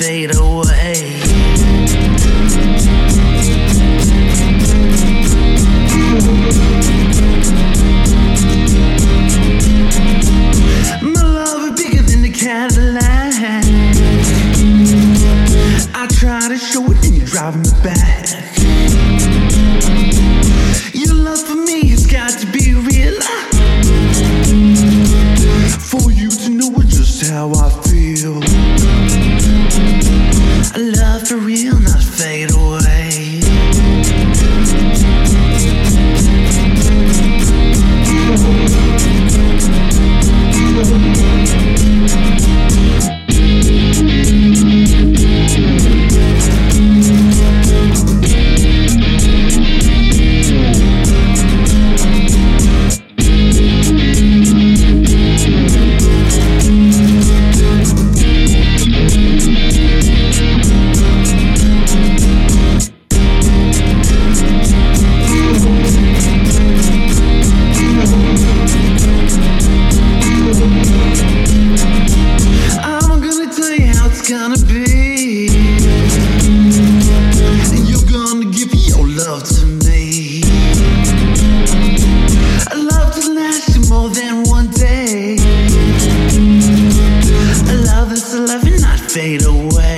fade away. My love is bigger than the Cadillac. I try to show it and you drive me back. I love for real, not fade gonna be. And you're gonna give your love to me. A love to last you more than one day. A love that's alive and not fade away.